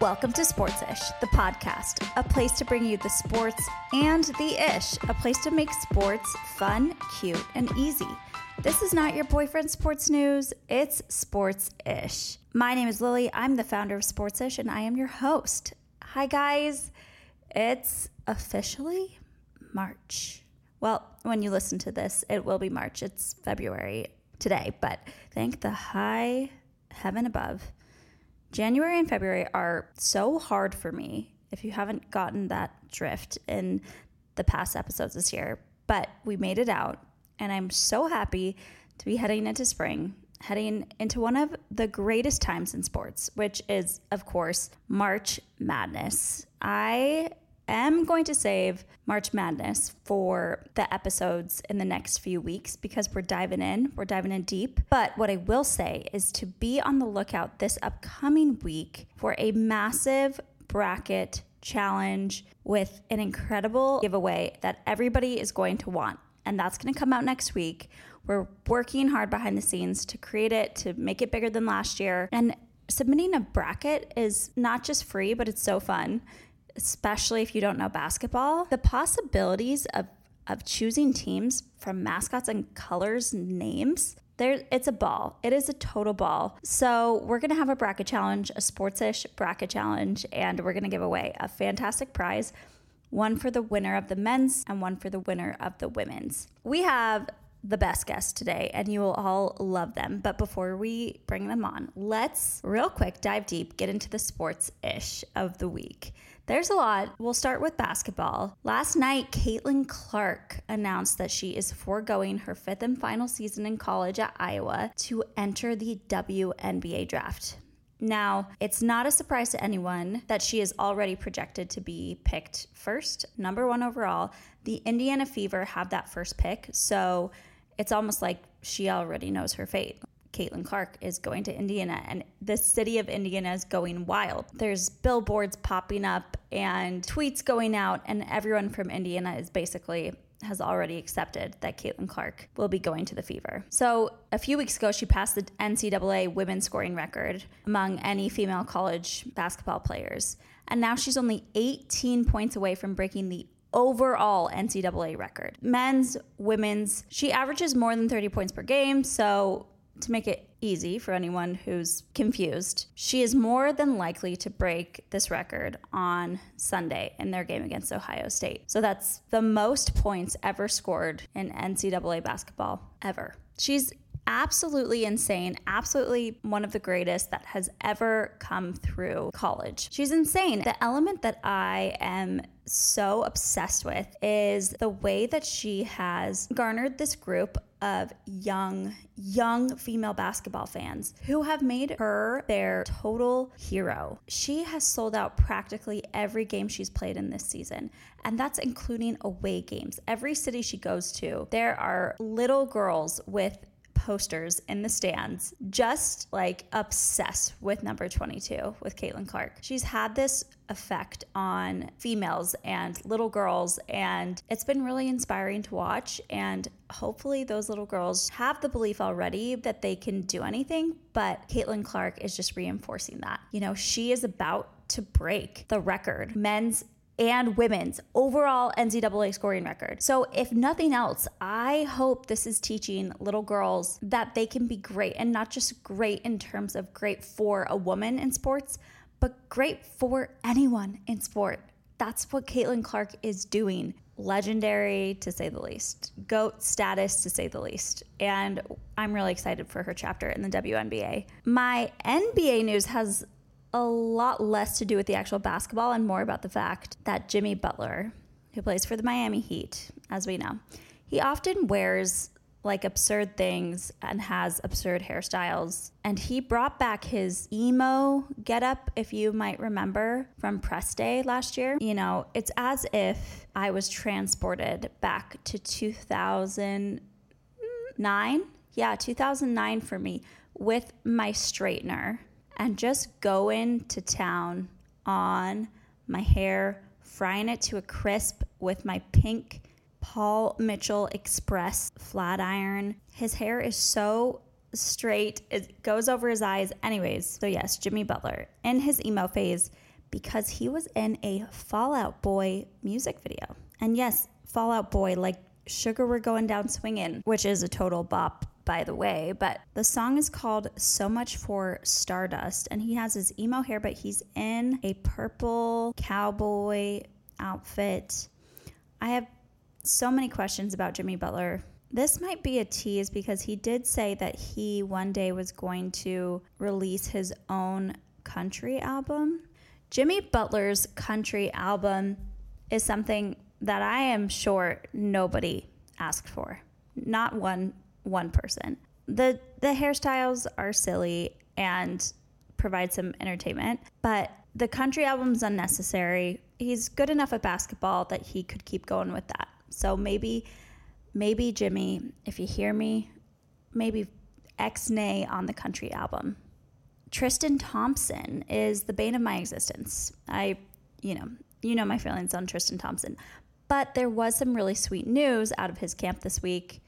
Welcome to Sportsish, the podcast, a place to bring you the sports and the ish, a place to make sports fun, cute, and easy. This is not your boyfriend's sports news, it's sports ish. My name is Lily. I'm the founder of Sportsish, and I am your host. Hi, guys. It's officially March. Well, when you listen to this, it will be March. It's February today, but thank the high heaven above January and February are so hard for me if you haven't gotten that drift in the past episodes this year. But we made it out, and I'm so happy to be heading into spring, heading into one of the greatest times in sports, which is, of course, March Madness. I am going to save March Madness for the episodes in the next few weeks because we're diving in, we're diving in deep. But what I will say is to be on the lookout this upcoming week for a massive bracket challenge with an incredible giveaway that everybody is going to want. And that's going to come out next week. We're working hard behind the scenes to create it, to make it bigger than last year. And submitting a bracket is not just free, but it's so fun especially if you don't know basketball, the possibilities of of choosing teams from mascots and colors names there it's a ball it is a total ball so we're gonna have a bracket challenge a sportsish bracket challenge and we're gonna give away a fantastic prize one for the winner of the men's and one for the winner of the women's we have the best guests today, and you will all love them. But before we bring them on, let's real quick dive deep, get into the sports ish of the week. There's a lot. We'll start with basketball. Last night, Caitlin Clark announced that she is foregoing her fifth and final season in college at Iowa to enter the WNBA draft. Now, it's not a surprise to anyone that she is already projected to be picked first, number one overall. The Indiana Fever have that first pick, so it's almost like she already knows her fate. Caitlin Clark is going to Indiana, and the city of Indiana is going wild. There's billboards popping up and tweets going out, and everyone from Indiana is basically has already accepted that Caitlin Clark will be going to the Fever. So, a few weeks ago, she passed the NCAA women's scoring record among any female college basketball players. And now she's only 18 points away from breaking the overall NCAA record. Men's, women's, she averages more than 30 points per game. So, to make it easy for anyone who's confused, she is more than likely to break this record on Sunday in their game against Ohio State. So that's the most points ever scored in NCAA basketball ever. She's absolutely insane, absolutely one of the greatest that has ever come through college. She's insane. The element that I am so obsessed with is the way that she has garnered this group of young, young female basketball fans who have made her their total hero. She has sold out practically every game she's played in this season, and that's including away games. Every city she goes to, there are little girls with posters in the stands, just like obsessed with number 22 with Caitlin Clark. She's had this effect on females and little girls, and it's been really inspiring to watch. And hopefully, those little girls have the belief already that they can do anything, but Caitlin Clark is just reinforcing that. You know, she is about to break the record. Men's and women's overall NCAA scoring record. So, if nothing else, I hope this is teaching little girls that they can be great and not just great in terms of great for a woman in sports, but great for anyone in sport. That's what Caitlin Clark is doing. Legendary to say the least, GOAT status to say the least. And I'm really excited for her chapter in the WNBA. My NBA news has a lot less to do with the actual basketball and more about the fact that Jimmy Butler, who plays for the Miami Heat, as we know, he often wears like absurd things and has absurd hairstyles. And he brought back his emo getup, if you might remember from press day last year. You know, it's as if I was transported back to 2009. Yeah, 2009 for me with my straightener and just going to town on my hair, frying it to a crisp with my pink Paul Mitchell Express flat iron. His hair is so straight, it goes over his eyes. Anyways, so yes, Jimmy Butler in his emo phase because he was in a Fall Out Boy music video. And yes, Fall Out Boy, like Sugar We're Going Down Swinging, which is a total bop, by the way. But the song is called So Much for Stardust. And he has his emo hair, but he's in a purple cowboy outfit. I have so many questions about Jimmy Butler. This might be a tease because he did say that he one day was going to release his own country album. Jimmy Butler's country album is something that I am sure nobody asked for. Not one one person. The the hairstyles are silly and provide some entertainment, but the country album's unnecessary. He's good enough at basketball that he could keep going with that. So maybe maybe Jimmy, if you hear me, maybe X nay on the country album. Tristan Thompson is the bane of my existence. I, you know, you know my feelings on Tristan Thompson. But there was some really sweet news out of his camp this week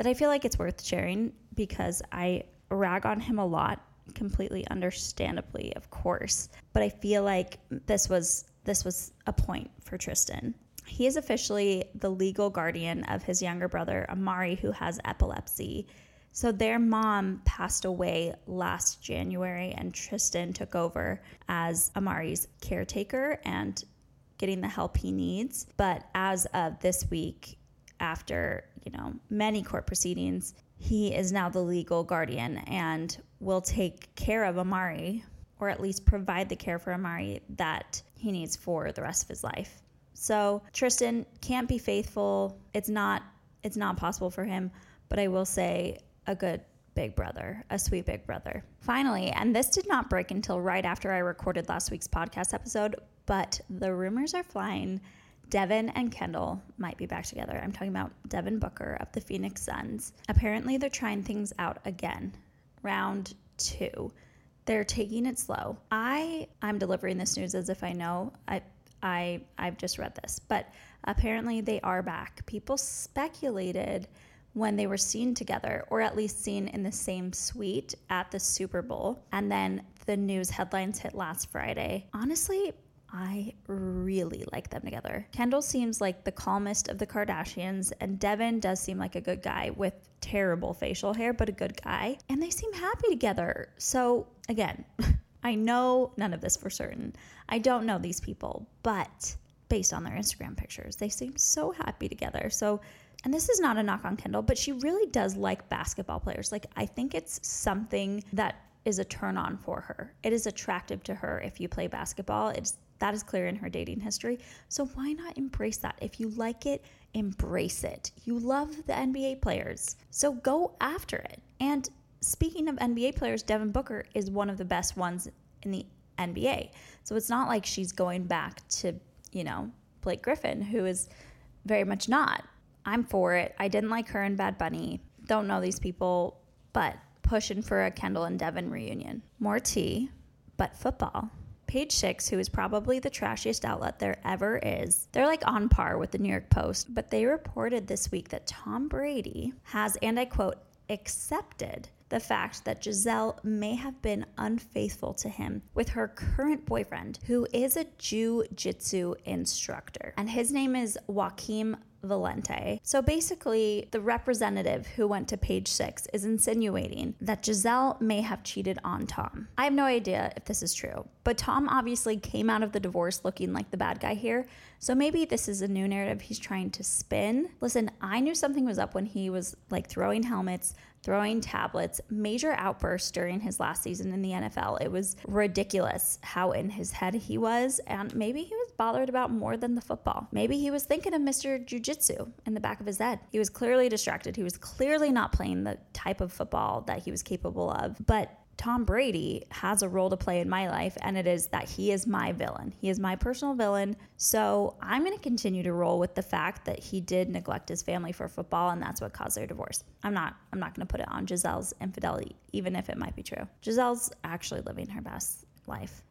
that I feel like it's worth sharing because I rag on him a lot, completely understandably, of course. But I feel like this was this was a point for Tristan. He is officially the legal guardian of his younger brother, Amari, who has epilepsy. So their mom passed away last January, and Tristan took over as Amari's caretaker and getting the help he needs. But as of this week, after you know many court proceedings, he is now the legal guardian and will take care of Amari, or at least provide the care for Amari that he needs for the rest of his life. So Tristan can't be faithful. It's not it's not possible for him, but I will say a good big brother, a sweet big brother. Finally, and this did not break until right after I recorded last week's podcast episode, but the rumors are flying. Devin and Kendall might be back together. I'm talking about Devin Booker of the Phoenix Suns. Apparently, they're trying things out again. Round two. They're taking it slow. I I'm delivering this news as if I know. I I I've just read this, but apparently they are back. People speculated when they were seen together, or at least seen in the same suite at the Super Bowl, and then the news headlines hit last Friday. Honestly, I really like them together. Kendall seems like the calmest of the Kardashians, and Devin does seem like a good guy with terrible facial hair, but a good guy. And they seem happy together. So, again, I know none of this for certain. I don't know these people, but based on their Instagram pictures, they seem so happy together. So, and this is not a knock on Kendall, but she really does like basketball players. Like, I think it's something that is a turn on for her. It is attractive to her if you play basketball. It's that is clear in her dating history. So why not embrace that? If you like it, embrace it. You love the NBA players. So go after it. And speaking of NBA players, Devin Booker is one of the best ones in the NBA. So it's not like she's going back to, you know, Blake Griffin, who is very much not. I'm for it. I didn't like her and Bad Bunny. Don't know these people, but pushing for a Kendall and Devin reunion. More tea, but football. Page Six, who is probably the trashiest outlet there ever is, they're like on par with the New York Post, but they reported this week that Tom Brady has, and I quote, accepted the fact that Gisele may have been unfaithful to him with her current boyfriend, who is a jiu jitsu instructor. And his name is Joaquim Valente. So basically, the representative who went to page six is insinuating that Gisele may have cheated on Tom. I have no idea if this is true, but Tom obviously came out of the divorce looking like the bad guy here. So maybe this is a new narrative he's trying to spin. Listen, I knew something was up when he was like throwing helmets, throwing tablets, major outbursts during his last season in the NFL. It was ridiculous how in his head he was, and maybe he was bothered about more than the football. Maybe he was thinking of Mr. Jiu Jitsu in the back of his head. He was clearly distracted. He was clearly not playing the type of football that he was capable of. But Tom Brady has a role to play in my life, and it is that he is my villain. He is my personal villain. So I'm going to continue to roll with the fact that he did neglect his family for football, and that's what caused their divorce. I'm not. I'm not going to put it on Gisele's infidelity, even if it might be true. Gisele's actually living her best life.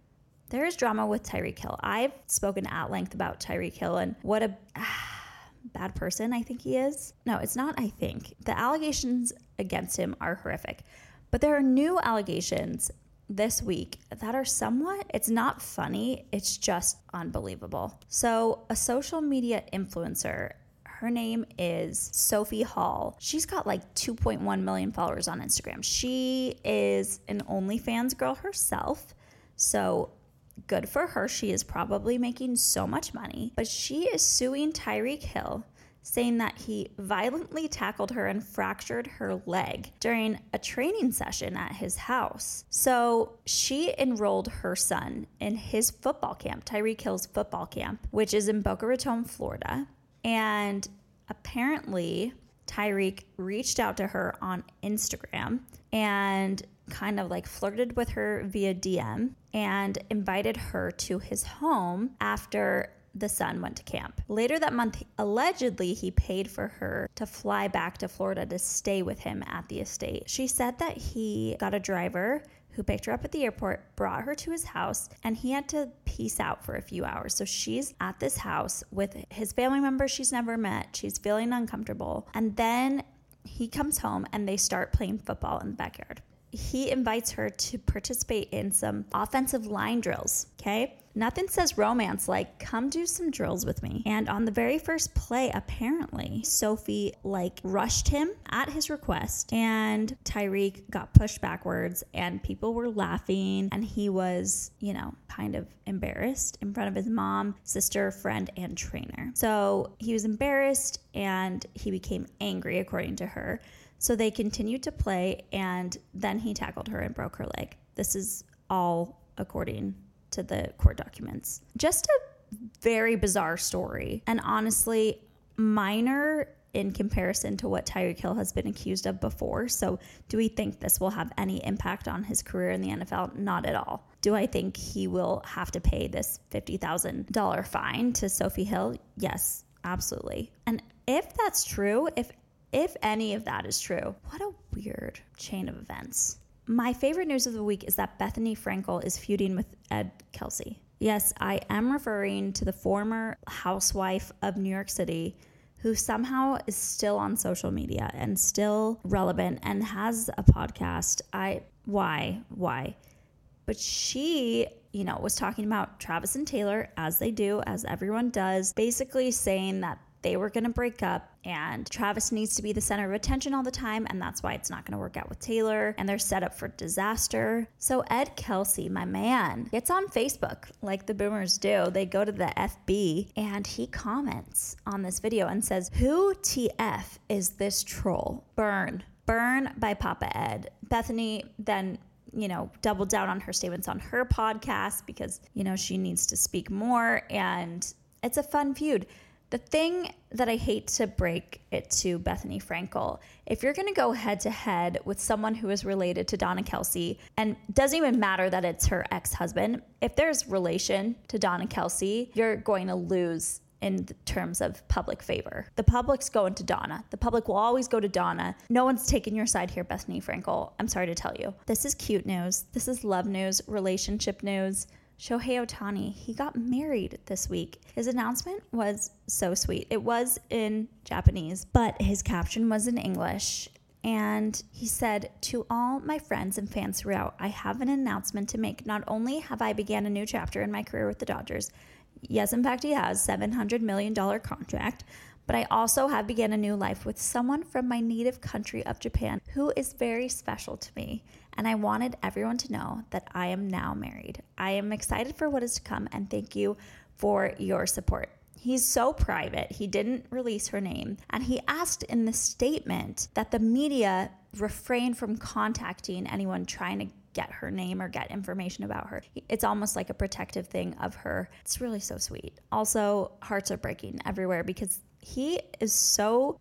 There is drama with Tyreek Hill. I've spoken at length about Tyreek Hill and what a ah, bad person I think he is. No, it's not. I think the allegations against him are horrific. But there are new allegations this week that are somewhat, it's not funny, it's just unbelievable. So, a social media influencer her name is Sophie Hall. She's got like 2.1 million followers on Instagram. She is an OnlyFans girl herself. So good for her. She is probably making so much money. But she is suing Tyreek Hill saying that he violently tackled her and fractured her leg during a training session at his house. So she enrolled her son in his football camp, Tyreek Hill's football camp, which is in Boca Raton, Florida. And apparently, Tyreek reached out to her on Instagram and kind of like flirted with her via DM and invited her to his home after the son went to camp. Later that month, allegedly, he paid for her to fly back to Florida to stay with him at the estate. She said that he got a driver who picked her up at the airport, brought her to his house, and he had to peace out for a few hours. So she's at this house with his family members she's never met. She's feeling uncomfortable. And then he comes home and they start playing football in the backyard. He invites her to participate in some offensive line drills. Okay. Nothing says romance like come do some drills with me. And on the very first play, apparently, Sophie like rushed him at his request and Tyreek got pushed backwards and people were laughing and he was, you know, kind of embarrassed in front of his mom, sister, friend, and trainer. So he was embarrassed and he became angry according to her. So they continued to play and then he tackled her and broke her leg. This is all according to the court documents. Just a very bizarre story. And honestly, minor in comparison to what Tyreek Hill has been accused of before. So, do we think this will have any impact on his career in the NFL? Not at all. Do I think he will have to pay this $50,000 fine to Sophie Hill? Yes, absolutely. And if that's true, if if any of that is true, what a weird chain of events. My favorite news of the week is that Bethenny Frankel is feuding with Ed Kelce. Yes, I am referring to the former housewife of New York City who somehow is still on social media and still relevant and has a podcast. I why? Why? But she, you know, was talking about Travis and Taylor as they do, as everyone does, basically saying that they were going to break up and Travis needs to be the center of attention all the time and that's why it's not going to work out with Taylor and they're set up for disaster. So Ed Kelce, my man, gets on Facebook like the boomers do. They go to the FB and he comments on this video and says, "Who TF is this troll? Burn. Burn by Papa Ed." Bethenny then you know, doubled down on her statements on her podcast because, you know, she needs to speak more and it's a fun feud. The thing that I hate to break it to Bethenny Frankel, if you're going to go head to head with someone who is related to Donna Kelce, and doesn't even matter that it's her ex husband, if there's relation to Donna Kelce, you're going to lose in terms of public favor. The public's going to Donna. The public will always go to Donna. No one's taking your side here, Bethenny Frankel. I'm sorry to tell you. This is cute news. This is love news, relationship news. Shohei Ohtani, he got married this week. His announcement was so sweet. It was in Japanese, but his caption was in English. And he said, To all my friends and fans throughout, I have an announcement to make. Not only have I began a new chapter in my career with the Dodgers, yes, in fact, he has $700 million contract, but I also have begun a new life with someone from my native country of Japan who is very special to me. And I wanted everyone to know that I am now married. I am excited for what is to come and thank you for your support. He's so private, he didn't release her name. And he asked in the statement that the media refrain from contacting anyone trying to get her name or get information about her. It's almost like a protective thing of her. It's really so sweet. Also, hearts are breaking everywhere because he is so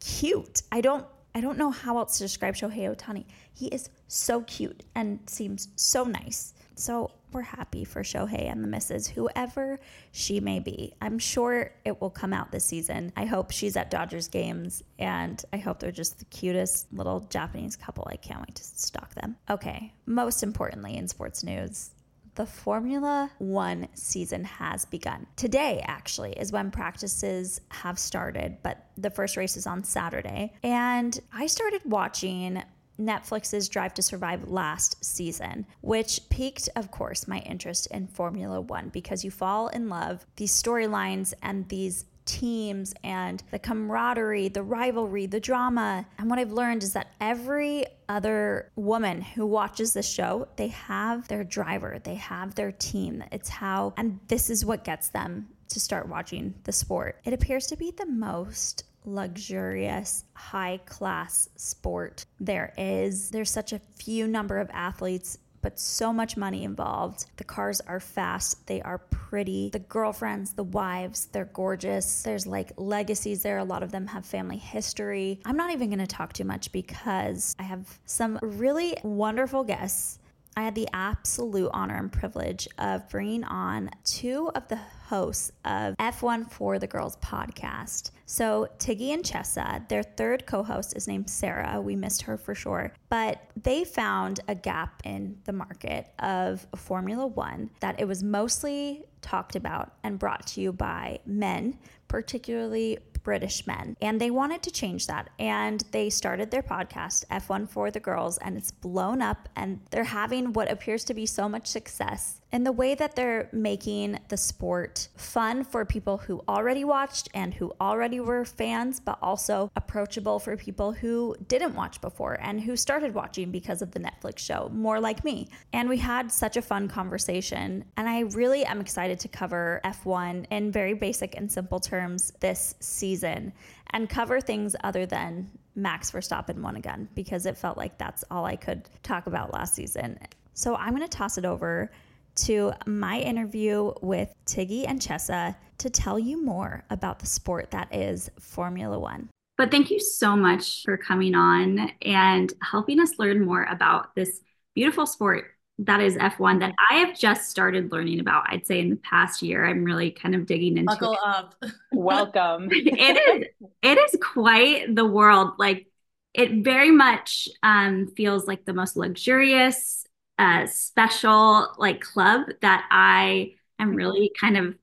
cute. I don't I don't know how else to describe Shohei Ohtani. He is so cute and seems so nice. So we're happy for Shohei and the misses, whoever she may be. I'm sure it will come out this season. I hope she's at Dodgers games and I hope they're just the cutest little Japanese couple. I can't wait to stalk them. Okay, most importantly in sports news, the Formula One season has begun. Today, actually, is when practices have started, but the first race is on Saturday. And I started watching Netflix's Drive to Survive last season, which piqued, of course, my interest in Formula One because you fall in love these storylines and these teams and the camaraderie, the rivalry, the drama. And what I've learned is that every other woman who watches this show, they have their driver, they have their team. It's how, and this is what gets them to start watching the sport. It appears to be the most luxurious, high class sport there is. There's such a few number of athletes but so much money involved. The cars are fast, they are pretty. The girlfriends, the wives, they're gorgeous. There's like legacies there. A lot of them have family history. I'm not even going to talk too much because I have some really wonderful guests I had the absolute honor and privilege of bringing on two of the hosts of F1 for the Girls podcast. So, Tiggy and Chessa, their third co host is named Sarah. We missed her for sure. But they found a gap in the market of Formula One that it was mostly talked about and brought to you by men, particularly British men. And they wanted to change that. And they started their podcast, F1 for the Girls, and it's blown up. And they're having what appears to be so much success in the way that they're making the sport fun for people who already watched and who already were fans, but also approachable for people who didn't watch before and who started watching because of the Netflix show, more like me. And we had such a fun conversation. And I really am excited to cover F1 in very basic and simple terms this season and cover things other than Max Verstappen won again because it felt like that's all I could talk about last season. So I'm going to toss it over to my interview with Tiggy and Chessa to tell you more about the sport that is Formula One. But thank you so much for coming on and helping us learn more about this beautiful sport that is F1 that I have just started learning about. I'd say in the past year, I'm really kind of digging into Buckle it. up. Welcome. it is it is quite the world. Like it very much um, feels like the most luxurious, uh, special like club that I am really kind of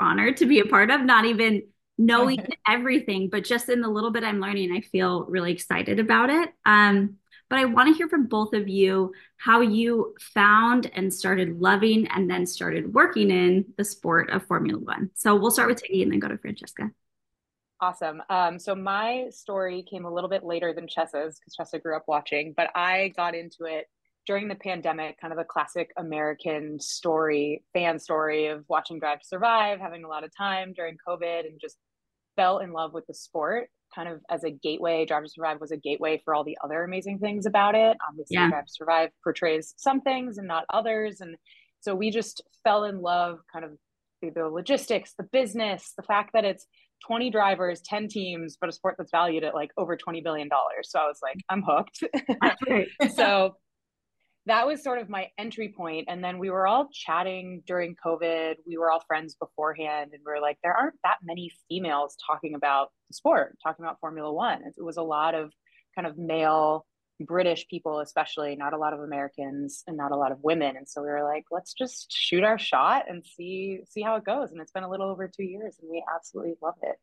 honored to be a part of. Not even knowing everything, but just in the little bit I'm learning, I feel really excited about it. Um, but I want to hear from both of you how you found and started loving and then started working in the sport of Formula One. So we'll start with Tiggy and then go to Francesca. Awesome. Um, so my story came a little bit later than Chessa's because Chessa grew up watching, but I got into it during the pandemic, kind of a classic American story, fan story of watching Drive to Survive, having a lot of time during COVID, and just fell in love with the sport kind of as a gateway. Drive to Survive was a gateway for all the other amazing things about it. Obviously, yeah. Drive to Survive portrays some things and not others. And so we just fell in love kind of the, the logistics, the business, the fact that it's 20 drivers, 10 teams, but a sport that's valued at like over $20 billion. So I was like, I'm hooked. so that was sort of my entry point and then we were all chatting during covid. We were all friends beforehand and we are like there aren't that many females talking about the sport talking about formula one. It was a lot of kind of male british people especially not a lot of americans and not a lot of women. And so we were like let's just shoot our shot and see see how it goes. And it's been a little over two years and we absolutely love it.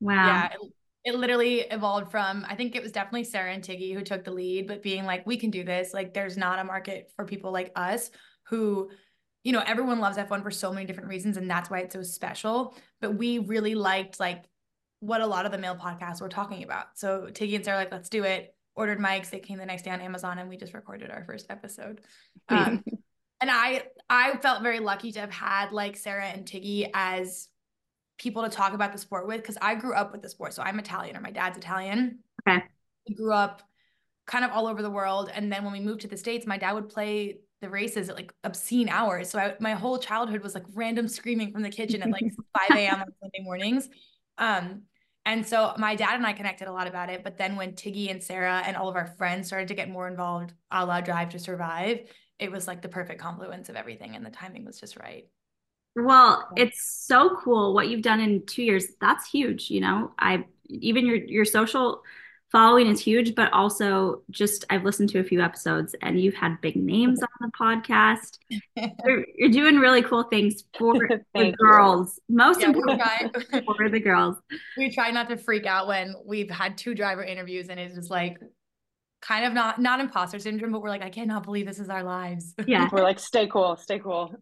Wow. Yeah it literally evolved from I think it was definitely Sarah and Tiggy who took the lead, but being like, we can do this. Like, there's not a market for people like us who, you know, everyone loves F1 for so many different reasons, and that's why it's so special. But we really liked like what a lot of the male podcasts were talking about. So Tiggy and Sarah like, let's do it. Ordered mics. They came the next day on Amazon, and we just recorded our first episode. Um, and I I felt very lucky to have had like Sarah and Tiggy as people to talk about the sport with because I grew up with the sport. So I'm Italian or my dad's Italian. Okay. We grew up kind of all over the world. And then when we moved to the States, my dad would play the races at like obscene hours. So I, my whole childhood was like random screaming from the kitchen at like 5 a.m. on Sunday mornings. Um, and so my dad and I connected a lot about it. But then when Tiggy and Sarah and all of our friends started to get more involved, a la Drive to Survive, it was like the perfect confluence of everything. And the timing was just right. Well, it's so cool what you've done in two years. That's huge. You know, I even your your social following is huge, but also just I've listened to a few episodes and you've had big names on the podcast. you're, you're doing really cool things for the girls. Most yeah, important for the girls. We try not to freak out when we've had two driver interviews and it's just like kind of not not imposter syndrome, but we're like, I cannot believe this is our lives. Yeah. we're like, stay cool, stay cool.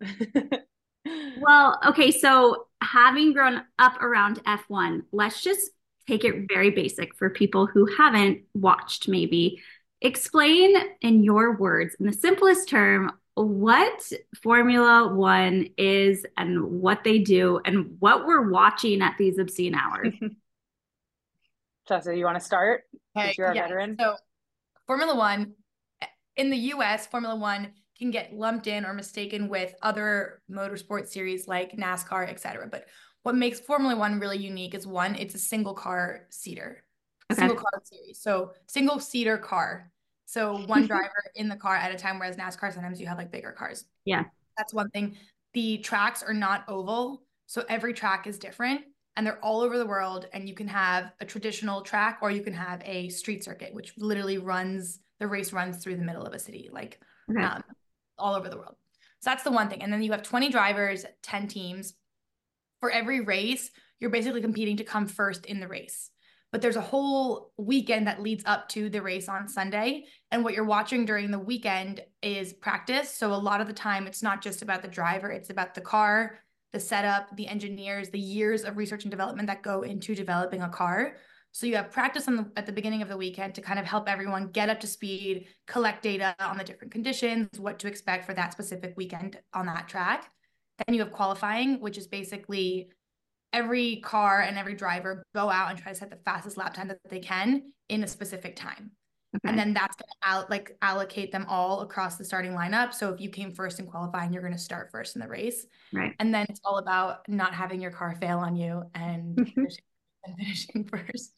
Well, okay, so having grown up around F1, let's just take it very basic for people who haven't watched maybe. Explain in your words, in the simplest term, what Formula One is and what they do and what we're watching at these obscene hours. Chessa, you want to start? Okay, you're a yeah. veteran. So, Formula One in the US, Formula One can get lumped in or mistaken with other motorsport series like NASCAR, etc. But what makes Formula One really unique is one, it's a single car seater, okay. single car series. So single seater car. So one driver in the car at a time, whereas NASCAR, sometimes you have like bigger cars. Yeah. That's one thing. The tracks are not oval. So every track is different and they're all over the world. And you can have a traditional track or you can have a street circuit, which literally runs, the race runs through the middle of a city, like okay. um, all over the world. So that's the one thing. And then you have 20 drivers, 10 teams. For every race, you're basically competing to come first in the race. But there's a whole weekend that leads up to the race on Sunday. And what you're watching during the weekend is practice. So a lot of the time, it's not just about the driver, it's about the car, the setup, the engineers, the years of research and development that go into developing a car. So you have practice on the, at the beginning of the weekend to kind of help everyone get up to speed, collect data on the different conditions, what to expect for that specific weekend on that track. Then you have qualifying, which is basically every car and every driver go out and try to set the fastest lap time that they can in a specific time. Okay. And then that's going to like allocate them all across the starting lineup. So if you came first in qualifying, you're going to start first in the race. Right. And then it's all about not having your car fail on you and, finishing, and finishing first.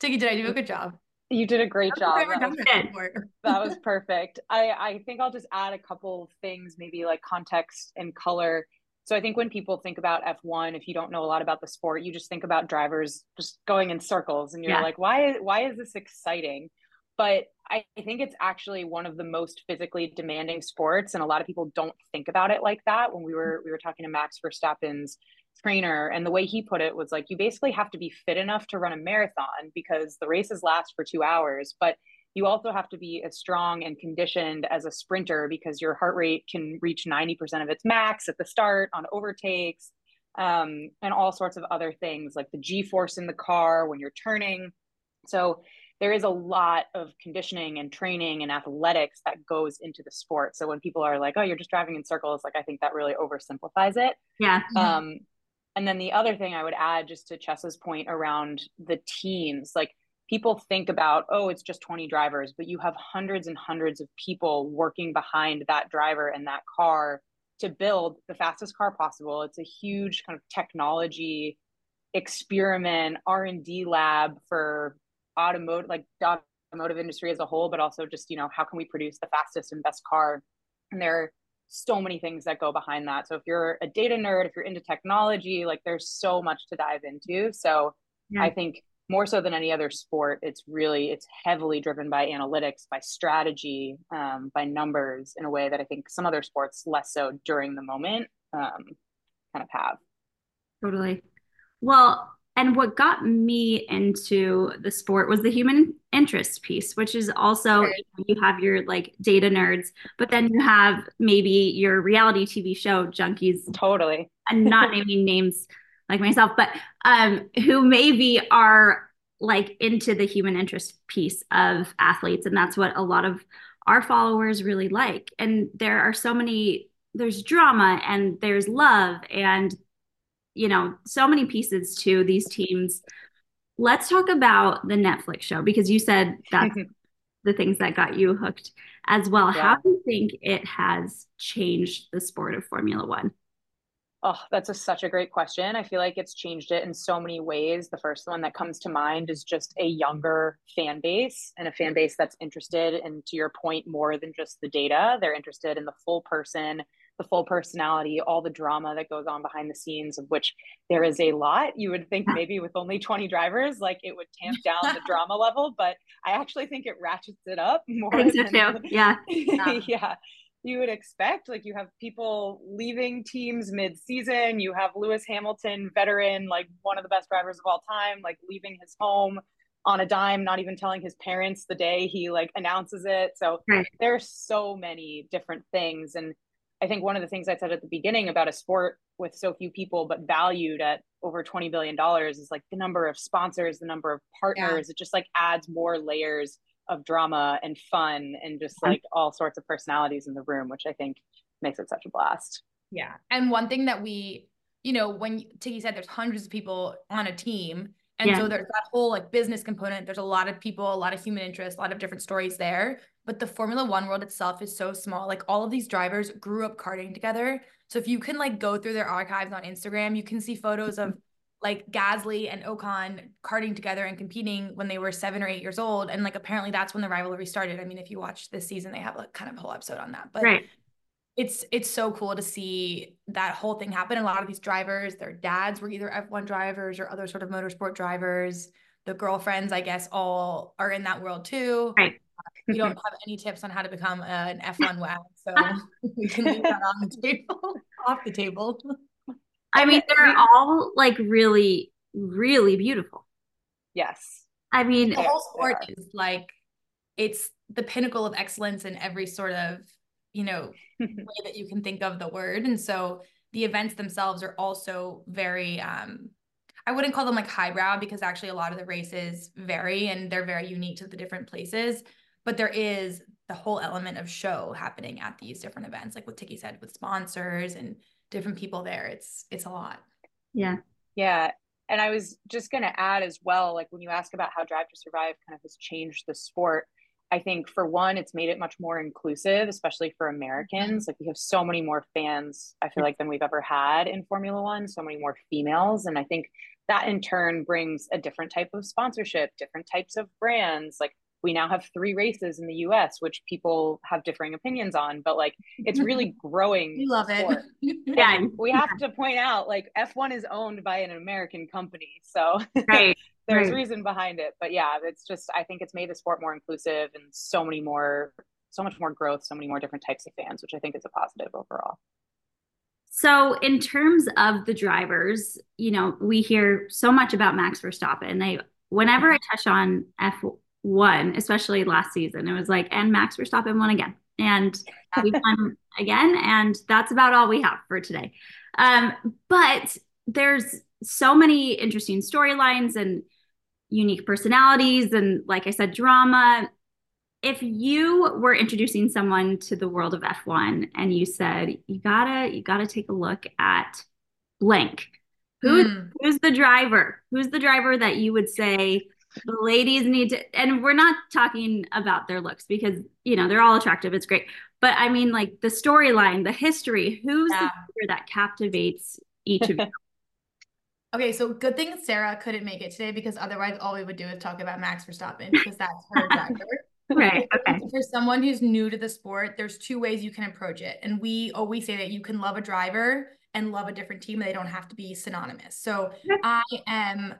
Tiggy, did I do a good job? You did a great job. That was, that was perfect. I, I think I'll just add a couple things, maybe like context and color. So I think when people think about F1, if you don't know a lot about the sport, you just think about drivers just going in circles and you're yeah. like, why why is this exciting? but I think it's actually one of the most physically demanding sports, and a lot of people don't think about it like that. When we were we were talking to Max Verstappen's trainer, and the way he put it was like you basically have to be fit enough to run a marathon because the races last for two hours, but you also have to be as strong and conditioned as a sprinter because your heart rate can reach 90% of its max at the start on overtakes um, and all sorts of other things like the g force in the car when you're turning. So there is a lot of conditioning and training and athletics that goes into the sport. So when people are like, "Oh, you're just driving in circles," like I think that really oversimplifies it. Yeah. Um, and then the other thing I would add, just to Chessa's point around the teams, like people think about, oh, it's just 20 drivers, but you have hundreds and hundreds of people working behind that driver and that car to build the fastest car possible. It's a huge kind of technology experiment r&d lab for automotive like automotive industry as a whole but also just you know how can we produce the fastest and best car and there so many things that go behind that. So if you're a data nerd if you're into technology like there's so much to dive into. So yeah. i think more so than any other sport it's really it's heavily driven by analytics by strategy um, by numbers in a way that i think some other sports less so during the moment um, kind of have. Totally. Well and what got me into the sport was the human interest piece which is also right. you have your like data nerds but then you have maybe your reality tv show junkies. Totally. And not naming names like myself but um who maybe are like into the human interest piece of athletes. And that's what a lot of our followers really like. And there are so many there's drama and there's love and you know, so many pieces to these teams. Let's talk about the Netflix show because you said that's the things that got you hooked as well. Yeah. How do you think it has changed the sport of Formula One? Oh, that's a, such a great question. I feel like it's changed it in so many ways. The first one that comes to mind is just a younger fan base and a fan base that's interested and to your point, more than just the data. They're interested in the full person, the full personality, all the drama that goes on behind the scenes, of which there is a lot. You would think maybe with only 20 drivers, like it would tamp down the drama level, but I actually think it ratchets it up more. I think so too. Yeah. yeah. yeah. You would expect, like, you have people leaving teams mid season. You have Lewis Hamilton, veteran, like one of the best drivers of all time, like leaving his home on a dime, not even telling his parents the day he like announces it. So right. there's so many different things. And I think one of the things I said at the beginning about a sport with so few people but valued at over $20 billion is like the number of sponsors, the number of partners. Yeah. It just like adds more layers of drama and fun and just like all sorts of personalities in the room, which I think makes it such a blast. Yeah. And one thing that we, you know, when Tiggy said there's hundreds of people on a team, and yeah. so there's that whole like business component. There's a lot of people, a lot of human interest, a lot of different stories there. But the Formula One world itself is so small. Like all of these drivers grew up karting together. So if you can like go through their archives on Instagram, you can see photos of like Gasly and Ocon karting together and competing when they were seven or eight years old. And like apparently that's when the rivalry started. I mean, if you watch this season, they have like kind of a whole episode on that. But right it's it's so cool to see that whole thing happen. A lot of these drivers, their dads were either F1 drivers or other sort of motorsport drivers. The girlfriends, I guess, all are in that world too. Right. we don't have any tips on how to become an F1 WAG, so we can leave that on the table, off the table. I mean, they're all like really, really beautiful. Yes. I mean, the whole eh, sport is like it's the pinnacle of excellence in every sort of you know way that you can think of the word and so the events themselves are also very um I wouldn't call them like highbrow because actually a lot of the races vary and they're very unique to the different places. But there is the whole element of show happening at these different events, like what Tiggy said, with sponsors and different people there. It's it's a lot. Yeah. Yeah. And I was just gonna add as well, like when you ask about how Drive to Survive kind of has changed the sport, I think for one, it's made it much more inclusive, especially for Americans. Mm-hmm. Like we have so many more fans, I feel like, than we've ever had in Formula One, so many more females. And I think that in turn brings a different type of sponsorship, different types of brands. Like we now have three races in the US, which people have differing opinions on, but like it's mm-hmm. really growing. We love sport. it. yeah. we have to point out like F1 is owned by an American company. So right there's right. reason behind it but yeah it's just i think it's made the sport more inclusive and so many more so much more growth so many more different types of fans which i think is a positive overall so in terms of the drivers you know we hear so much about max verstappen and they whenever i mm-hmm. touch on f1 especially last season it was like and max verstappen won again and we won again and that's about all we have for today um, but there's so many interesting storylines and unique personalities and like I said, drama. If you were introducing someone to the world of F1 and you said, you gotta, you gotta take a look at blank. Who's mm. who's the driver? Who's the driver that you would say the ladies need to and we're not talking about their looks because you know they're all attractive, it's great. But I mean like the storyline, the history, who's yeah. the that captivates each of you? Okay, so good thing Sarah couldn't make it today because otherwise all we would do is talk about Max Verstappen because that's her driver. right. Okay. For someone who's new to the sport, there's two ways you can approach it. And we always say that you can love a driver and love a different team. They don't have to be synonymous. So I am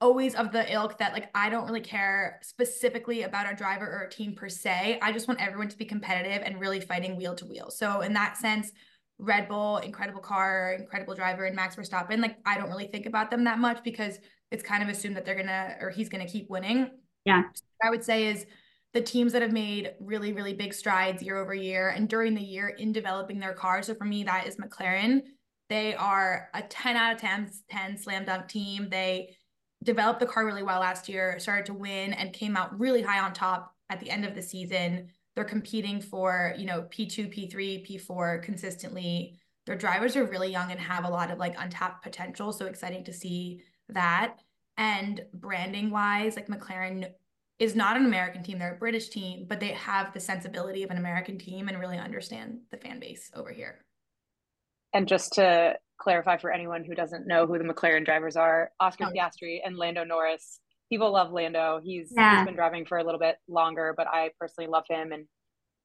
always of the ilk that like I don't really care specifically about a driver or a team per se. I just want everyone to be competitive and really fighting wheel to wheel. So in that sense, Red Bull, incredible car, incredible driver, and Max Verstappen, like I don't really think about them that much because it's kind of assumed that they're gonna or he's gonna keep winning. Yeah. I would say is the teams that have made really, really big strides year over year and during the year in developing their car. So for me, that is McLaren. They are a 10 out of 10, 10 slam dunk team. They developed the car really well last year, started to win, and came out really high on top at the end of the season. They're competing for, you know, P2, P3, P4 consistently. Their drivers are really young and have a lot of like untapped potential. So exciting to see that. And branding wise, like McLaren is not an American team, they're a British team, but they have the sensibility of an American team and really understand the fan base over here. And just to clarify for anyone who doesn't know who the McLaren drivers are, Oscar oh. Piastri and Lando Norris people love Lando. He's, yeah. he's been driving for a little bit longer, but I personally love him. And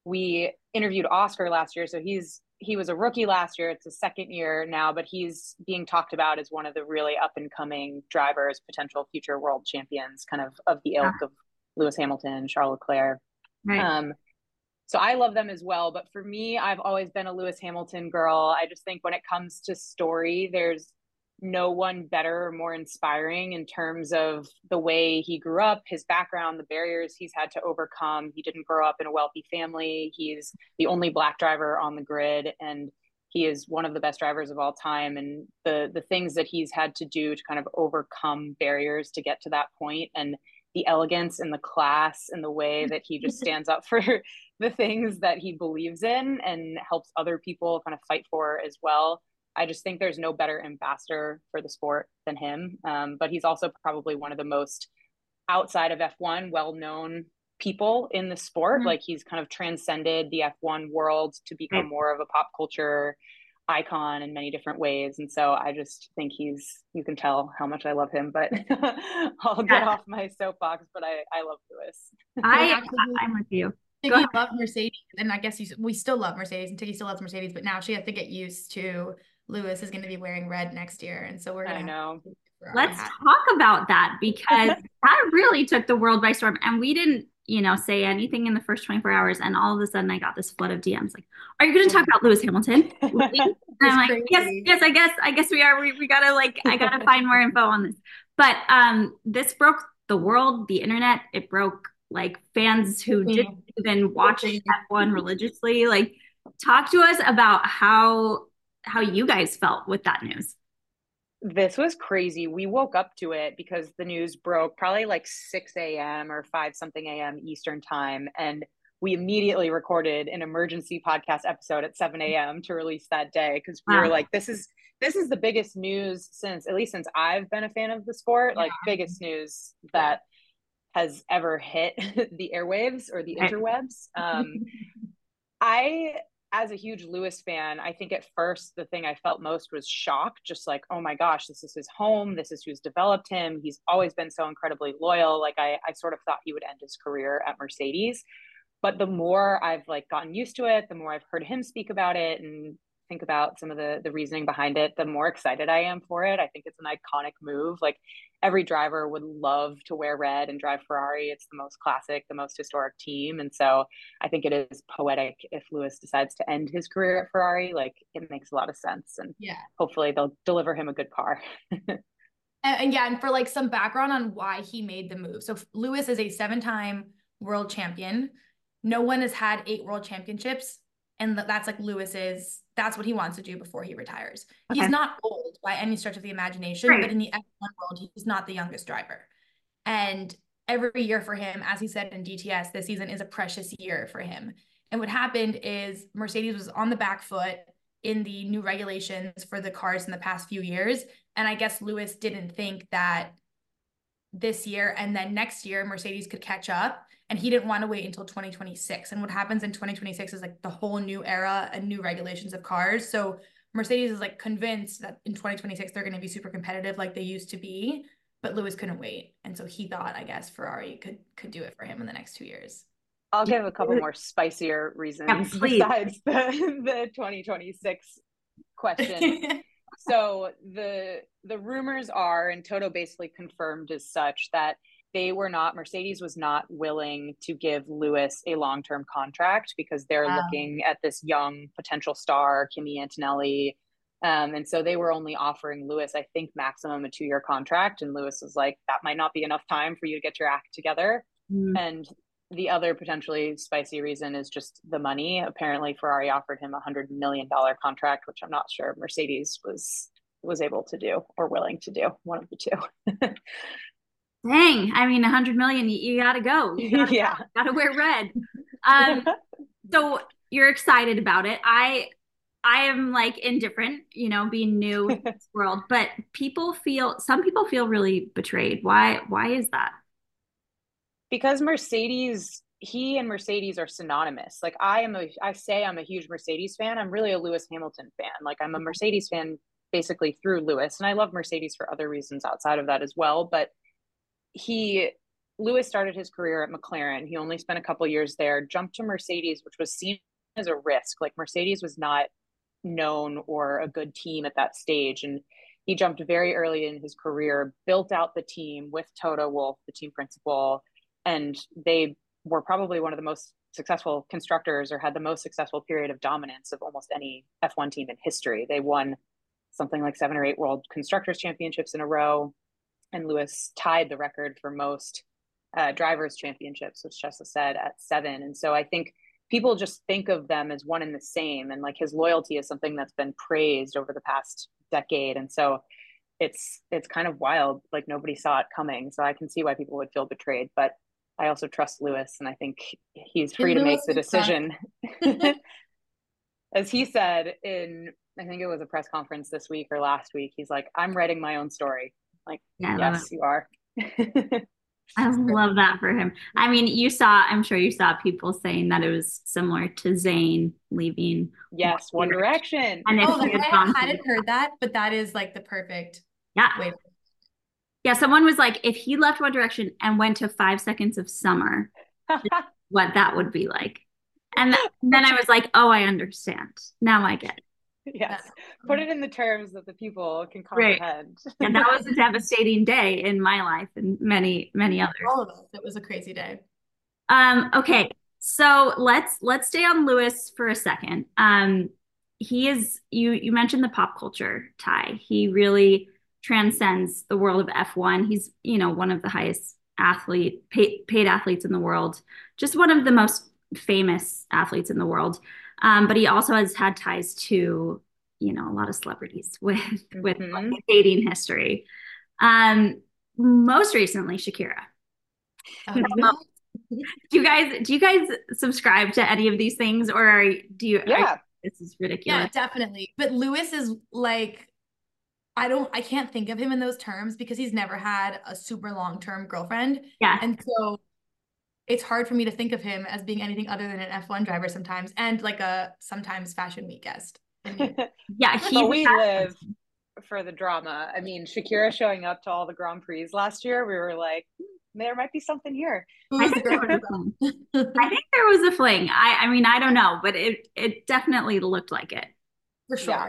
we interviewed Oscar last year, so he's he was a rookie last year. It's his second year now, but he's being talked about as one of the really up and coming drivers, potential future world champions, kind of of the ilk yeah. of Lewis Hamilton, Charles Leclerc. Right. Um, so I love them as well. But for me, I've always been a Lewis Hamilton girl. I just think when it comes to story, there's no one better or more inspiring in terms of the way he grew up, his background, the barriers he's had to overcome. He didn't grow up in a wealthy family. He's the only black driver on the grid and he is one of the best drivers of all time and the the things that he's had to do to kind of overcome barriers to get to that point and the elegance and the class and the way that he just stands up for the things that he believes in and helps other people kind of fight for as well I just think there's no better ambassador for the sport than him. Um, but he's also probably one of the most outside of F1 well known people in the sport. Mm-hmm. Like he's kind of transcended the F1 world to become right. more of a pop culture icon in many different ways. And so I just think he's, you can tell how much I love him, but I'll get yeah. off my soapbox, but I, I love Lewis. I, I'm with you. Tiggy loved Mercedes, and I guess we still love Mercedes, and Tiggy still loves Mercedes, but now she has to get used to Lewis is going to be wearing red next year, and so we're going to know. Let's talk about that because that really took the world by storm, and we didn't, you know, say anything in the first 24 hours, and all of a sudden I got this flood of DMs like, "Are you going to talk about Lewis Hamilton?" and I'm like, "Yes, yes, I guess, I guess we are. We, we gotta like, I gotta find more info on this." But um, this broke the world, the internet. It broke like fans who didn't even watch F1 religiously. Like, talk to us about how how you guys felt with that news. This was crazy. We woke up to it because the news broke probably like 6 a.m. or 5 something a.m. Eastern time. And we immediately recorded an emergency podcast episode at 7 a.m. to release that day because we wow. were like, this is this is the biggest news since at least since I've been a fan of the sport, yeah. like biggest news that has ever hit the airwaves or the interwebs. Um, I as a huge Lewis fan, I think at first the thing I felt most was shock, just like, oh my gosh, this is his home. This is who's developed him. He's always been so incredibly loyal. Like I, I sort of thought he would end his career at Mercedes. But the more I've like gotten used to it, the more I've heard him speak about it and think about some of the the reasoning behind it, the more excited I am for it. I think it's an iconic move. Like every driver would love to wear red and drive Ferrari. It's the most classic, the most historic team. And so I think it is poetic if Lewis decides to end his career at Ferrari. Like it makes a lot of sense. And yeah, hopefully they'll deliver him a good car. and, and yeah, and for like some background on why he made the move. So Lewis is a seven-time world champion. No one has had eight world championships and that's like Lewis's that's what he wants to do before he retires. Okay. He's not old by any stretch of the imagination, right. but in the F1 world, he's not the youngest driver. And every year for him, as he said in DTS, this season is a precious year for him. And what happened is Mercedes was on the back foot in the new regulations for the cars in the past few years. And I guess Lewis didn't think that this year and then next year Mercedes could catch up and he didn't want to wait until 2026 and what happens in 2026 is like the whole new era and new regulations of cars. So mercedes is like convinced that in 2026 they're going to be super competitive like they used to be but lewis couldn't wait. And so he thought i guess ferrari could could do it for him in the next two years. I'll give a couple more spicier reasons yeah, besides the, the 2026 question so the the rumors are and toto basically confirmed as such that they were not mercedes was not willing to give lewis a long-term contract because they're wow. looking at this young potential star kimi antonelli um, and so they were only offering lewis i think maximum a two-year contract and lewis was like that might not be enough time for you to get your act together mm. and the other potentially spicy reason is just the money apparently ferrari offered him a hundred million dollar contract which i'm not sure mercedes was was able to do or willing to do one of the two dang, I mean, a hundred million, you, you, gotta go. You gotta, yeah. Gotta wear red. Um, so you're excited about it. I, I am like indifferent, you know, being new in this world, but people feel, some people feel really betrayed. Why, why is that? Because Mercedes, he and Mercedes are synonymous. Like I am a, I say I'm a huge Mercedes fan. I'm really a Lewis Hamilton fan. Like I'm a mm-hmm. Mercedes fan basically through Lewis and I love Mercedes for other reasons outside of that as well. But he Lewis started his career at McLaren. He only spent a couple years there, jumped to Mercedes, which was seen as a risk. Like Mercedes was not known or a good team at that stage. And he jumped very early in his career, built out the team with Toto Wolff, the team principal, and they were probably one of the most successful constructors or had the most successful period of dominance of almost any F1 team in history. They won something like seven or eight world constructors championships in a row. And Lewis tied the record for most uh, drivers championships, which Chesa said at seven. And so I think people just think of them as one and the same. And like his loyalty is something that's been praised over the past decade. And so it's it's kind of wild. Like nobody saw it coming. So I can see why people would feel betrayed. But I also trust Lewis and I think he's free to make the decision. As he said in I think it was a press conference this week or last week, he's like, I'm writing my own story. Like, yeah, yes, you are. I love that for him. I mean, you saw, I'm sure you saw people saying that it was similar to Zayn leaving. Yes, One Direction. And oh, like, I hadn't heard that, but that is like the perfect yeah. way. Yeah, someone was like, if he left One Direction and went to Five Seconds of Summer, what that would be like. And then I was like, oh, I understand. Now I get it. yes put it in the terms that the people can comprehend right. and that was a devastating day in my life and many many others all of us it was a crazy day um okay so let's let's stay on lewis for a second um he is you you mentioned the pop culture tie. he really transcends the world of f1 he's you know one of the highest athlete paid, paid athletes in the world just one of the most famous athletes in the world um, but he also has had ties to, you know, a lot of celebrities with mm-hmm. with like, dating history. Um, most recently, Shakira. Oh, do you guys do you guys subscribe to any of these things, or are, do you? Yeah, are, this is ridiculous. Yeah, definitely. But Lewis is like I don't I can't think of him in those terms because he's never had a super long-term girlfriend. Yeah. And so it's hard for me to think of him as being anything other than an F1 driver sometimes and like a sometimes fashion week guest. yeah, he but we live for the drama. I mean, Shakira showing up to all the Grand Prix last year, we were like, hmm, there might be something here. I think, there was I think there was a fling. I, I mean, I don't know, but it it definitely looked like it. For sure. Yeah.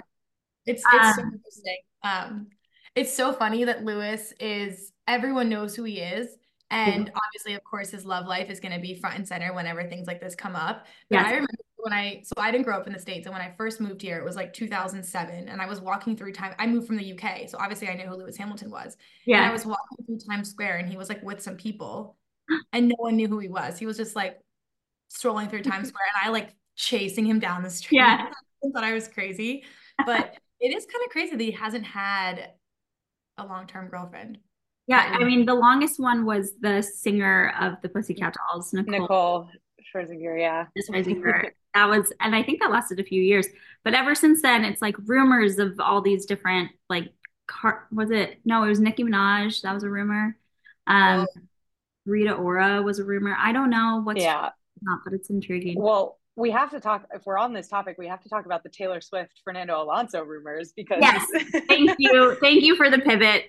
It's it's um, so interesting. Um, it's so funny that Lewis is everyone knows who he is and obviously, of course, his love life is going to be front and center whenever things like this come up. But yes. I remember when I, so I didn't grow up in the States. And when I first moved here, it was like 2007. And I was walking through time. I moved from the UK. So obviously, I knew who Lewis Hamilton was. Yeah. And I was walking through Times Square and he was like with some people and no one knew who he was. He was just like strolling through Times Square and I like chasing him down the street. Yeah. I thought I was crazy. But it is kind of crazy that he hasn't had a long term girlfriend. Yeah, I mean, the longest one was the singer of the Pussycat Dolls, Nicole. Nicole Scherzinger, yeah. Scherzinger. that was, and I think that lasted a few years. But ever since then, it's like rumors of all these different, like, car- was it? No, it was Nicki Minaj. That was a rumor. Um, oh. Rita Ora was a rumor. I don't know what's yeah. not, but it's intriguing. Well, we have to talk if we're on this topic we have to talk about the taylor swift fernando alonso rumors because yes. Thank you. Thank you for the pivot.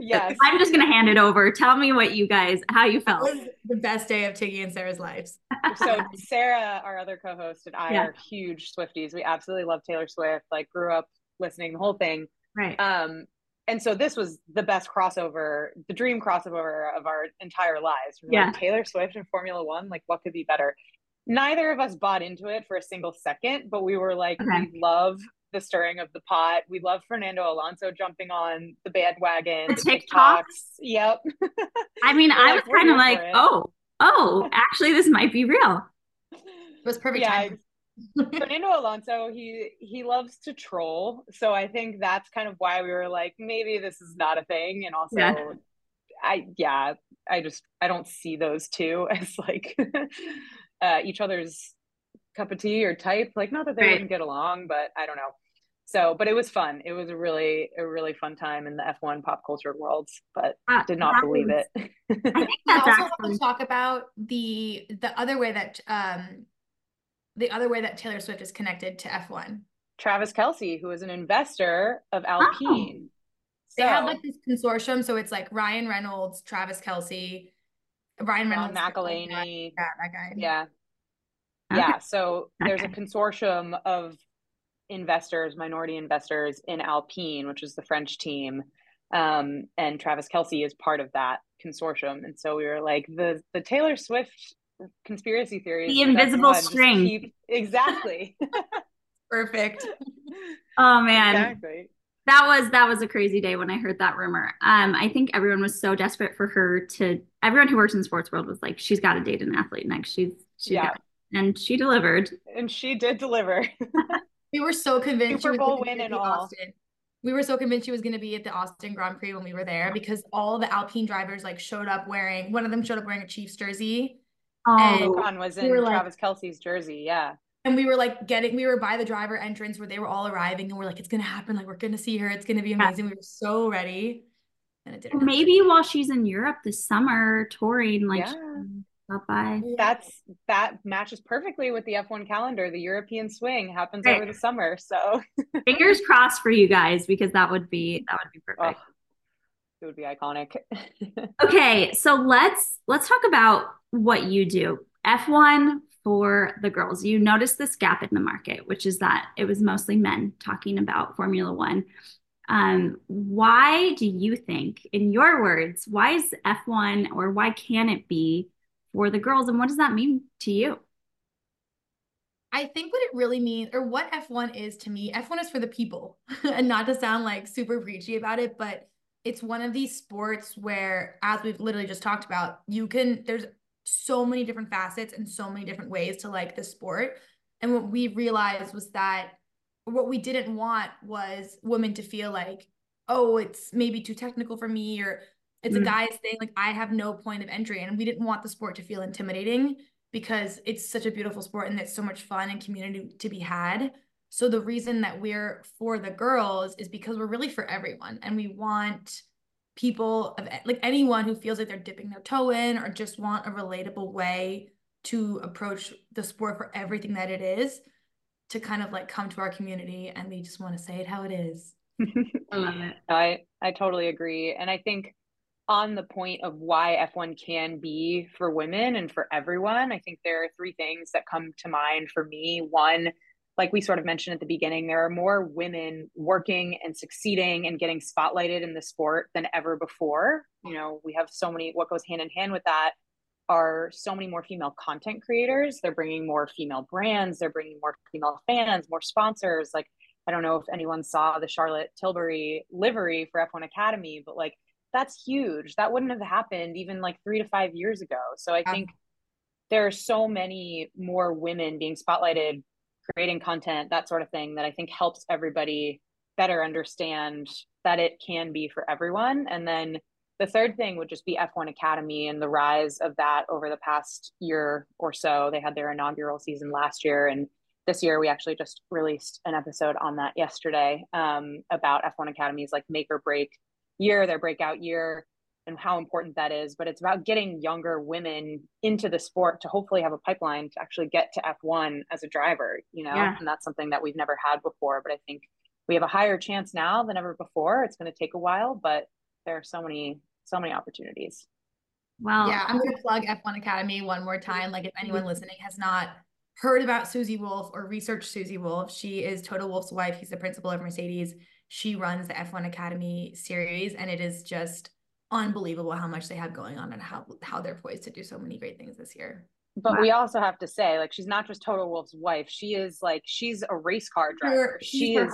Yes. I'm just going to hand it over. Tell me what you guys how you felt. The best day of tiggy and sarah's lives. So sarah our other co-host and i yeah. are huge swifties. We absolutely love taylor swift like grew up listening the whole thing. Right. Um and so this was the best crossover, the dream crossover of our entire lives. yeah. Like Taylor Swift and Formula One, like what could be better? Neither of us bought into it for a single second, but we were like, okay. we love the stirring of the pot. We love Fernando Alonso jumping on the bandwagon. The, the TikToks. Yep. I mean, I was kind of like, oh, oh, actually, this might be real. It was perfect. Yeah. Fernando Alonso, he he loves to troll, so I think that's kind of why we were like, maybe this is not a thing, and also, yeah. I yeah, I just I don't see those two as like uh, each other's cup of tea or type. Like, not that they right. wouldn't get along, but I don't know. So, but it was fun. It was a really, a really fun time in the F1 pop culture world, but uh, did not believe was, it. I think that's also actually... to talk about the the other way that um the other way that Taylor Swift is connected to F1. Travis Kelce, who is an investor of Alpine. Oh. So, they have like this consortium, so it's like Ryan Reynolds, Travis Kelce, Ryan Reynolds, McElhenney, yeah, that guy. Yeah, okay. yeah. So okay. there's a consortium of investors, minority investors in Alpine, which is the French team, um, and Travis Kelce is part of that consortium. And so we were like, the the Taylor Swift conspiracy theory, the invisible string, keep... exactly. Perfect. Oh man. Exactly. that was that was a crazy day when I heard that rumor. Um, I think everyone was so desperate for her to. Everyone who works in the sports world was like, she's got to date an athlete next. She's she's yeah. and she delivered. And she did deliver. we were so convinced Super Bowl win and all. Austin. We were so convinced she was going to be at the Austin Grand Prix when we were there because all the Alpine drivers like showed up wearing. One of them showed up wearing a Chiefs jersey. Oh, and was in we Travis like, Kelce's jersey. Yeah and we were like getting we were by the driver entrance where they were all arriving and we're like it's gonna happen like we're gonna see her it's gonna be amazing yeah. we were so ready and it didn't maybe happen. while she's in europe this summer touring like yeah. by that's that matches perfectly with the f1 calendar the european swing happens right. over the summer so fingers crossed for you guys because that would be that would be perfect oh, it would be iconic okay so let's let's talk about what you do f1 for the girls. You noticed this gap in the market, which is that it was mostly men talking about Formula One. Um, why do you think, in your words, why is F1 or why can it be for the girls? And what does that mean to you? I think what it really means, or what F1 is to me, F1 is for the people. and not to sound like super preachy about it, but it's one of these sports where, as we've literally just talked about, you can, there's so many different facets and so many different ways to like the sport. And what we realized was that what we didn't want was women to feel like, oh, it's maybe too technical for me or it's mm-hmm. a guy's thing. Like I have no point of entry. And we didn't want the sport to feel intimidating because it's such a beautiful sport and it's so much fun and community to be had. So the reason that we're for the girls is because we're really for everyone and we want people of like anyone who feels like they're dipping their toe in or just want a relatable way to approach the sport for everything that it is to kind of like come to our community and they just want to say it how it is. I love it. I I totally agree and I think on the point of why F1 can be for women and for everyone, I think there are three things that come to mind for me. One, like we sort of mentioned at the beginning, there are more women working and succeeding and getting spotlighted in the sport than ever before. You know, we have so many, what goes hand in hand with that are so many more female content creators. They're bringing more female brands, they're bringing more female fans, more sponsors. Like, I don't know if anyone saw the Charlotte Tilbury livery for F1 Academy, but like, that's huge. That wouldn't have happened even like three to five years ago. So I think there are so many more women being spotlighted creating content, that sort of thing that I think helps everybody better understand that it can be for everyone. And then the third thing would just be F1 Academy and the rise of that over the past year or so. They had their inaugural season last year. And this year, we actually just released an episode on that yesterday um, about F1 Academy's like make or break year, their breakout year and how important that is. But it's about getting younger women into the sport to hopefully have a pipeline to actually get to F1 as a driver, you know, yeah. and that's something that we've never had before. But I think we have a higher chance now than ever before. It's going to take a while, but there are so many, so many opportunities. Well, yeah, I'm going to plug F1 Academy one more time. Like, if anyone mm-hmm. listening has not heard about Susie Wolff or researched Susie Wolff she is Toto Wolff's wife. He's the principal of Mercedes. She runs the F1 Academy series, and it is just unbelievable how much they have going on and how how they're poised to do so many great things this year. But wow. we also have to say, like, she's not just Toto Wolff's wife. She is like she's a race car driver. She's she is.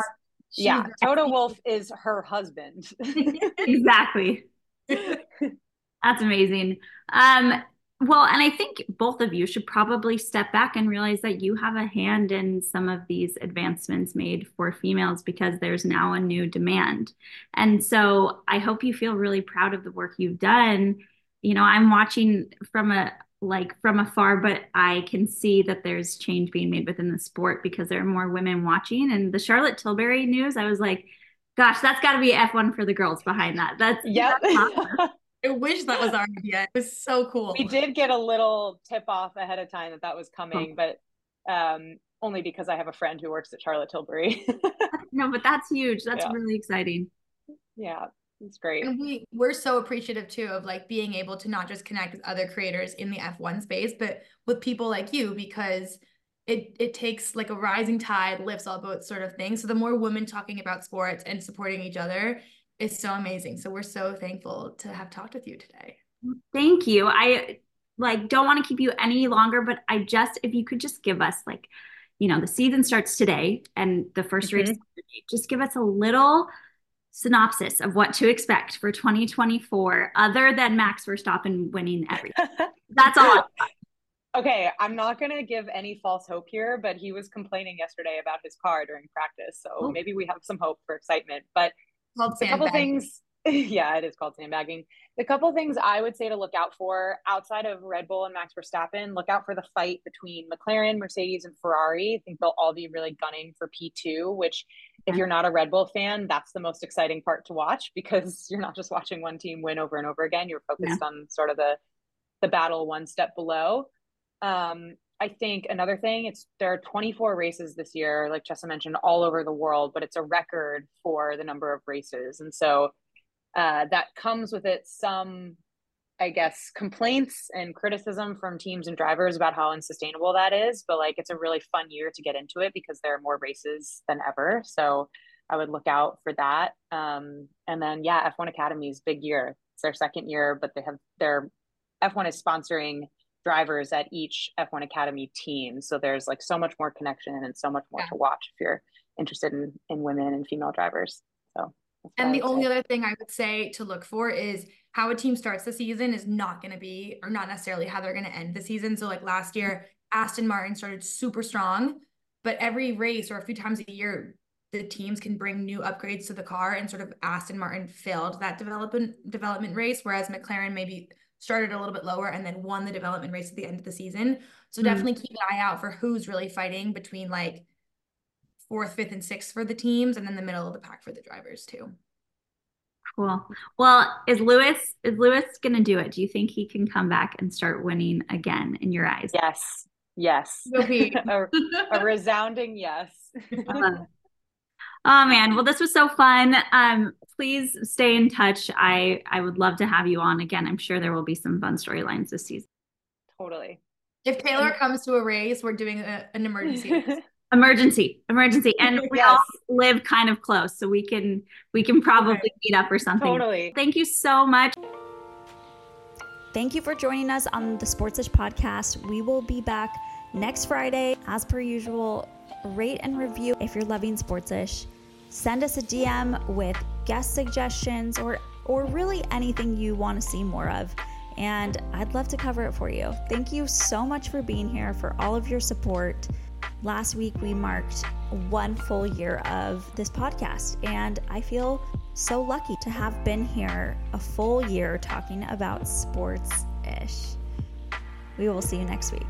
Yeah, Toto Wolff is her husband. exactly. That's amazing. Um, well, and I think both of you should probably step back and realize that you have a hand in some of these advancements made for females because there's now a new demand. And so I hope you feel really proud of the work you've done. You know, I'm watching from a like from afar, but I can see that there's change being made within the sport because there are more women watching. And the Charlotte Tilbury news, I was like, gosh, that's got to be F1 for the girls behind that. That's yeah. I wish that was our idea. It was so cool. We did get a little tip off ahead of time that that was coming, but um, only because I have a friend who works at Charlotte Tilbury. no, but that's huge. That's yeah. really exciting. Yeah, it's great. And we we're so appreciative too of like being able to not just connect with other creators in the F1 space, but with people like you because it it takes like a rising tide lifts all boats sort of thing. So the more women talking about sports and supporting each other, is so amazing. So we're so thankful to have talked with you today. Thank you. I like don't want to keep you any longer, but I just if you could just give us like, you know, the season starts today and the 1st mm-hmm. race just give us a little synopsis of what to expect for 2024 other than Max Verstappen winning everything. That's all. Okay, I'm not going to give any false hope here, but he was complaining yesterday about his car during practice. So Ooh. maybe we have some hope for excitement. But a couple things yeah, it is called sandbagging. The couple things I would say to look out for outside of Red Bull and Max Verstappen, look out for the fight between McLaren, Mercedes, and Ferrari. I think they'll all be really gunning for P2, which, if you're not a Red Bull fan, that's the most exciting part to watch because you're not just watching one team win over and over again. You're focused yeah. on sort of the the battle one step below. Um, I think another thing, it's there are 24 races this year, like Chesa mentioned, all over the world, but it's a record for the number of races. And so uh, that comes with it some I guess complaints and criticism from teams and drivers about how unsustainable that is. But like it's a really fun year to get into it because there are more races than ever. So I would look out for that. Um, and then yeah, F1 Academy's big year. It's their second year, but they have their F1 is sponsoring drivers at each F1 Academy team. So there's like so much more connection and so much more yeah. to watch if you're interested in in women and female drivers. So and the only other thing I would say to look for is how a team starts the season is not going to be, or not necessarily how they're going to end the season. So, like last year, Aston Martin started super strong, but every race or a few times a year, the teams can bring new upgrades to the car, and sort of Aston Martin failed that development development race, whereas McLaren maybe started a little bit lower and then won the development race at the end of the season. So mm-hmm. definitely keep an eye out for who's really fighting between like fourth, fifth, and sixth for the teams, and then the middle of the pack for the drivers too. Cool. Well, is Lewis is Lewis going to do it? Do you think he can come back and start winning again in your eyes? Yes. Yes. a, a, resounding yes. oh man, well this was so fun. Um please stay in touch. I I would love to have you on again. I'm sure there will be some fun storylines this season. Totally. If Taylor comes to a race, we're doing a, an emergency. emergency emergency and we yes. all live kind of close so we can we can probably okay. meet up or something totally thank you so much thank you for joining us on the sportsish podcast we will be back next friday as per usual rate and review if you're loving sportsish send us a dm with guest suggestions or or really anything you want to see more of and I'd love to cover it for you. Thank you so much for being here, for all of your support. Last week, we marked one full year of this podcast, and I feel so lucky to have been here a full year talking about sports ish. We will see you next week.